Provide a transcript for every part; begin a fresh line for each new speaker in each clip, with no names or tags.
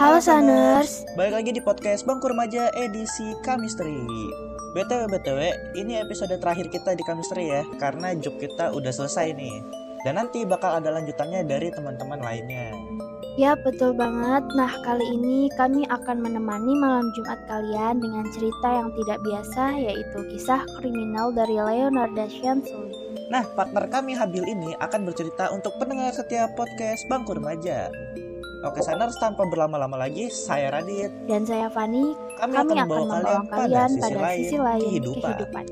Halo Saners.
Balik lagi di podcast Bangku Remaja edisi Kamistri. BTW BTW, ini episode terakhir kita di Kamistri ya, karena job kita udah selesai nih. Dan nanti bakal ada lanjutannya dari teman-teman lainnya.
Ya betul banget. Nah kali ini kami akan menemani malam Jumat kalian dengan cerita yang tidak biasa yaitu kisah kriminal dari Leonardo Shansuli.
Nah, partner kami Habil ini akan bercerita untuk pendengar setiap podcast Bangku Remaja. Oke, Saners, tanpa berlama-lama lagi, saya Radit.
Dan saya Fani,
Kami,
kami
akan
akan
membawa
membawa
kalian
kalian
pada sisi lain kehidupan.
kehidupan.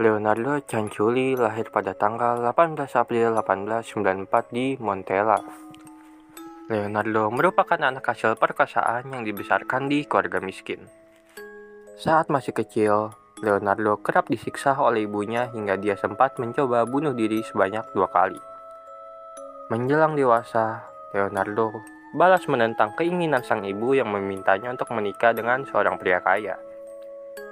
Leonardo Cianciulli lahir pada tanggal 18 April 1894 di Montella. Leonardo merupakan anak hasil perkosaan yang dibesarkan di keluarga miskin. Saat masih kecil, Leonardo kerap disiksa oleh ibunya hingga dia sempat mencoba bunuh diri sebanyak dua kali. Menjelang dewasa, Leonardo balas menentang keinginan sang ibu yang memintanya untuk menikah dengan seorang pria kaya.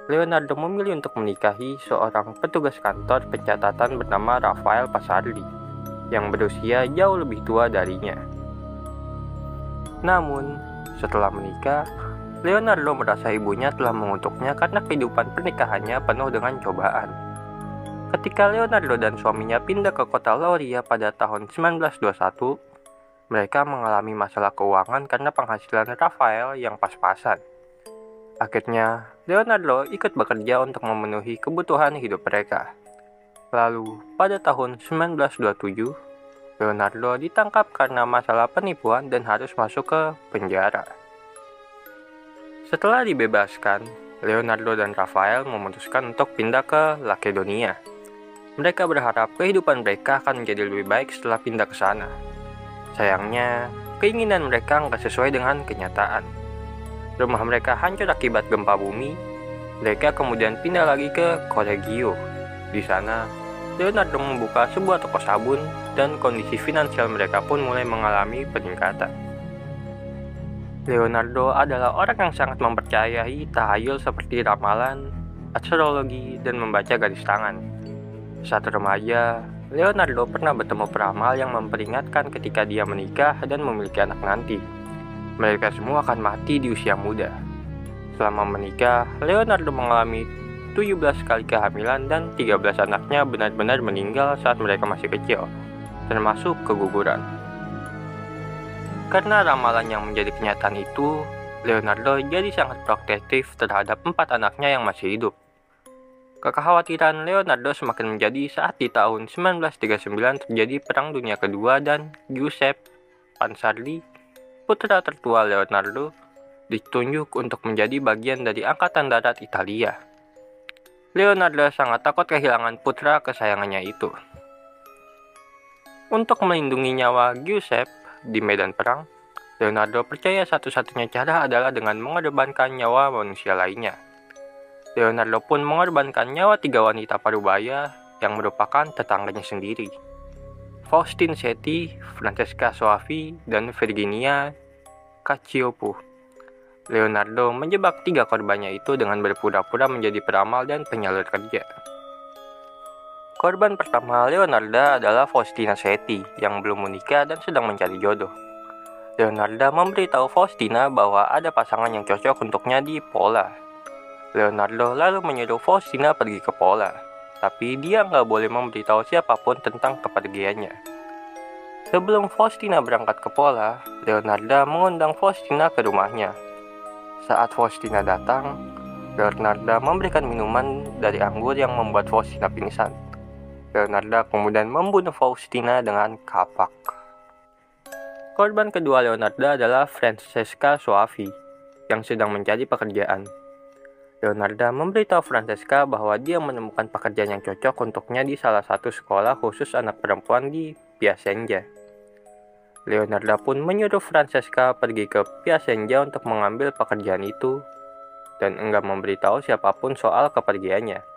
Leonardo memilih untuk menikahi seorang petugas kantor pencatatan bernama Rafael Pasardi yang berusia jauh lebih tua darinya. Namun, setelah menikah, Leonardo merasa ibunya telah mengutuknya karena kehidupan pernikahannya penuh dengan cobaan. Ketika Leonardo dan suaminya pindah ke kota Lauria pada tahun 1921, mereka mengalami masalah keuangan karena penghasilan Rafael yang pas-pasan. Akhirnya, Leonardo ikut bekerja untuk memenuhi kebutuhan hidup mereka. Lalu, pada tahun 1927, Leonardo ditangkap karena masalah penipuan dan harus masuk ke penjara. Setelah dibebaskan, Leonardo dan Rafael memutuskan untuk pindah ke Lakedonia. Mereka berharap kehidupan mereka akan menjadi lebih baik setelah pindah ke sana. Sayangnya, keinginan mereka nggak sesuai dengan kenyataan rumah mereka hancur akibat gempa bumi, mereka kemudian pindah lagi ke Correggio. Di sana, Leonardo membuka sebuah toko sabun dan kondisi finansial mereka pun mulai mengalami peningkatan. Leonardo adalah orang yang sangat mempercayai tahayul seperti ramalan, astrologi, dan membaca garis tangan. Saat remaja, Leonardo pernah bertemu peramal yang memperingatkan ketika dia menikah dan memiliki anak nanti. Mereka semua akan mati di usia muda. Selama menikah, Leonardo mengalami 17 kali kehamilan dan 13 anaknya benar-benar meninggal saat mereka masih kecil, termasuk keguguran. Karena ramalan yang menjadi kenyataan itu, Leonardo jadi sangat protektif terhadap empat anaknya yang masih hidup. Kekhawatiran Leonardo semakin menjadi saat di tahun 1939 terjadi Perang Dunia Kedua dan Giuseppe Pansardi putra tertua Leonardo, ditunjuk untuk menjadi bagian dari Angkatan Darat Italia. Leonardo sangat takut kehilangan putra kesayangannya itu. Untuk melindungi nyawa Giuseppe di medan perang, Leonardo percaya satu-satunya cara adalah dengan mengorbankan nyawa manusia lainnya. Leonardo pun mengorbankan nyawa tiga wanita parubaya yang merupakan tetangganya sendiri. Faustin Seti, Francesca Soavi, dan Virginia Cacciopu. Leonardo menjebak tiga korbannya itu dengan berpura-pura menjadi peramal dan penyalur kerja. Korban pertama Leonardo adalah Faustina Seti yang belum menikah dan sedang mencari jodoh. Leonardo memberitahu Faustina bahwa ada pasangan yang cocok untuknya di Pola. Leonardo lalu menyuruh Faustina pergi ke Pola, tapi dia nggak boleh memberitahu siapa pun tentang kepergiannya. Sebelum Faustina berangkat ke Pola, Leonardo mengundang Faustina ke rumahnya. Saat Faustina datang, Leonardo memberikan minuman dari anggur yang membuat Faustina pingsan. Leonardo kemudian membunuh Faustina dengan kapak. Korban kedua Leonardo adalah Francesca Soavi, yang sedang mencari pekerjaan. Leonardo memberitahu Francesca bahwa dia menemukan pekerjaan yang cocok untuknya di salah satu sekolah khusus anak perempuan di Piacenza. Leonardo pun menyuruh Francesca pergi ke Piacenza untuk mengambil pekerjaan itu dan enggak memberitahu siapa pun soal kepergiannya.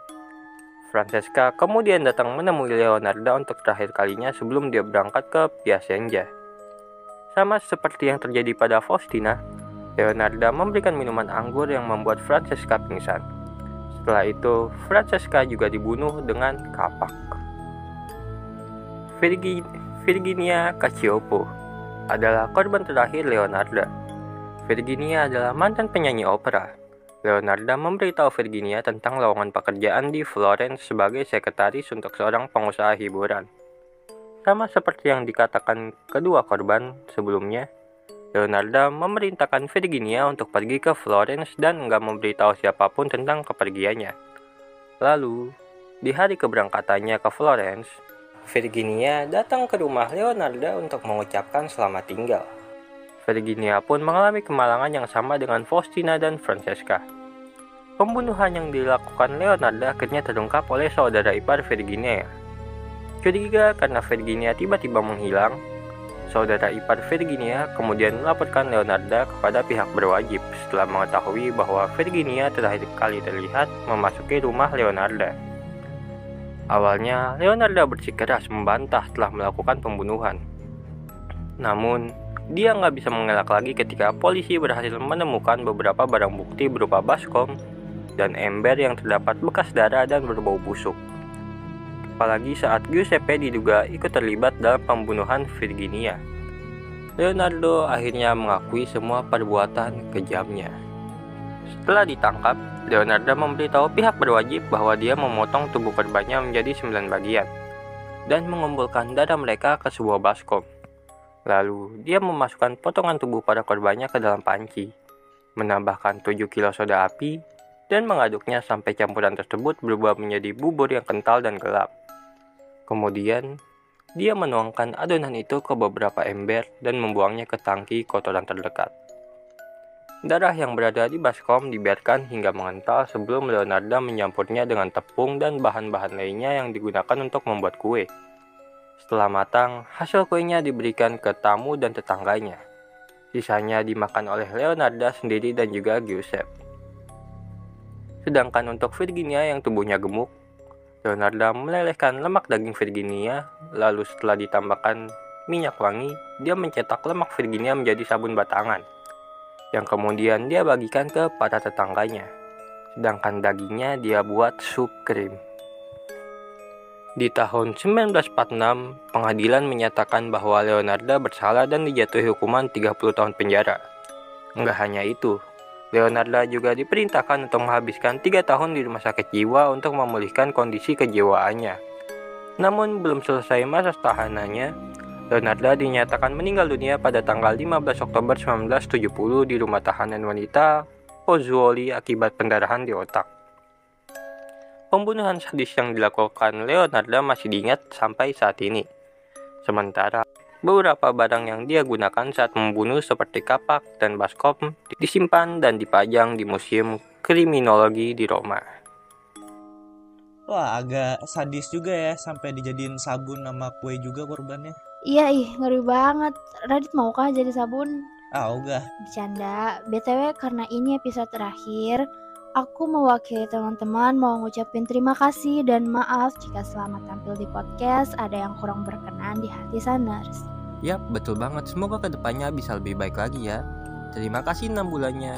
Francesca kemudian datang menemui Leonardo untuk terakhir kalinya sebelum dia berangkat ke Piacenza. Sama seperti yang terjadi pada Faustina, Leonardo memberikan minuman anggur yang membuat Francesca pingsan. Setelah itu, Francesca juga dibunuh dengan kapak. Virgi Virginia Cacioppo adalah korban terakhir Leonardo. Virginia adalah mantan penyanyi opera. Leonardo memberitahu Virginia tentang lowongan pekerjaan di Florence sebagai sekretaris untuk seorang pengusaha hiburan. Sama seperti yang dikatakan kedua korban sebelumnya, Leonardo memerintahkan Virginia untuk pergi ke Florence dan enggak memberitahu siapa pun tentang kepergiannya. Lalu, di hari keberangkatannya ke Florence, Virginia datang ke rumah Leonardo untuk mengucapkan selamat tinggal. Virginia pun mengalami kemalangan yang sama dengan Faustina dan Francesca. Pembunuhan yang dilakukan Leonardo akhirnya terungkap oleh saudara ipar Virginia. Curiga karena Virginia tiba-tiba menghilang, saudara ipar Virginia kemudian melaporkan Leonardo kepada pihak berwajib setelah mengetahui bahwa Virginia terakhir kali terlihat memasuki rumah Leonardo. Awalnya, Leonardo bersikeras membantah telah melakukan pembunuhan. Namun, dia nggak bisa mengelak lagi ketika polisi berhasil menemukan beberapa barang bukti berupa baskom dan ember yang terdapat bekas darah dan berbau busuk. Apalagi saat Giuseppe diduga ikut terlibat dalam pembunuhan Virginia. Leonardo akhirnya mengakui semua perbuatan kejamnya. Setelah ditangkap, Leonardo memberitahu pihak berwajib bahwa dia memotong tubuh korbannya menjadi sembilan bagian dan mengumpulkan darah mereka ke sebuah baskom. Lalu, dia memasukkan potongan tubuh pada korbannya ke dalam panci, menambahkan 7 kilo soda api, dan mengaduknya sampai campuran tersebut berubah menjadi bubur yang kental dan gelap. Kemudian, dia menuangkan adonan itu ke beberapa ember dan membuangnya ke tangki kotoran terdekat. Darah yang berada di baskom dibiarkan hingga mengental sebelum Leonardo menyampurnya dengan tepung dan bahan-bahan lainnya yang digunakan untuk membuat kue. Setelah matang, hasil kuenya diberikan ke tamu dan tetangganya. Sisanya dimakan oleh Leonardo sendiri dan juga Giuseppe. Sedangkan untuk Virginia yang tubuhnya gemuk, Leonardo melelehkan lemak daging Virginia, lalu setelah ditambahkan minyak wangi, dia mencetak lemak Virginia menjadi sabun batangan yang kemudian dia bagikan ke para tetangganya. Sedangkan dagingnya dia buat sup krim. Di tahun 1946, pengadilan menyatakan bahwa Leonardo bersalah dan dijatuhi hukuman 30 tahun penjara. Enggak hanya itu, Leonardo juga diperintahkan untuk menghabiskan tiga tahun di rumah sakit jiwa untuk memulihkan kondisi kejiwaannya. Namun belum selesai masa tahanannya, Leonardo dinyatakan meninggal dunia pada tanggal 15 Oktober 1970 di rumah tahanan wanita Pozzuoli akibat pendarahan di otak. Pembunuhan sadis yang dilakukan Leonardo masih diingat sampai saat ini. Sementara beberapa barang yang dia gunakan saat membunuh seperti kapak dan baskom disimpan dan dipajang di Museum Kriminologi di Roma.
Wah, agak sadis juga ya sampai dijadiin sabun sama kue juga korbannya.
Iya ih, ngeri banget. Radit maukah jadi sabun?
Ah, enggak.
Bercanda. BTW karena ini episode terakhir, aku mewakili teman-teman mau ngucapin terima kasih dan maaf jika selama tampil di podcast ada yang kurang berkenan di hati Saners.
Yap, betul banget. Semoga ke depannya bisa lebih baik lagi ya. Terima kasih 6 bulannya.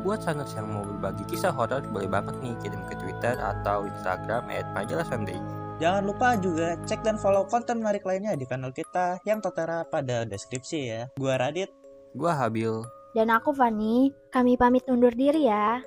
Buat Saners yang mau berbagi kisah horor, boleh banget nih kirim ke Twitter atau Instagram at majalah Sunday.
Jangan lupa juga cek dan follow konten menarik lainnya di kanal kita yang tertera pada deskripsi ya. Gua Radit.
Gua Habil.
Dan aku Fani, kami pamit undur diri ya.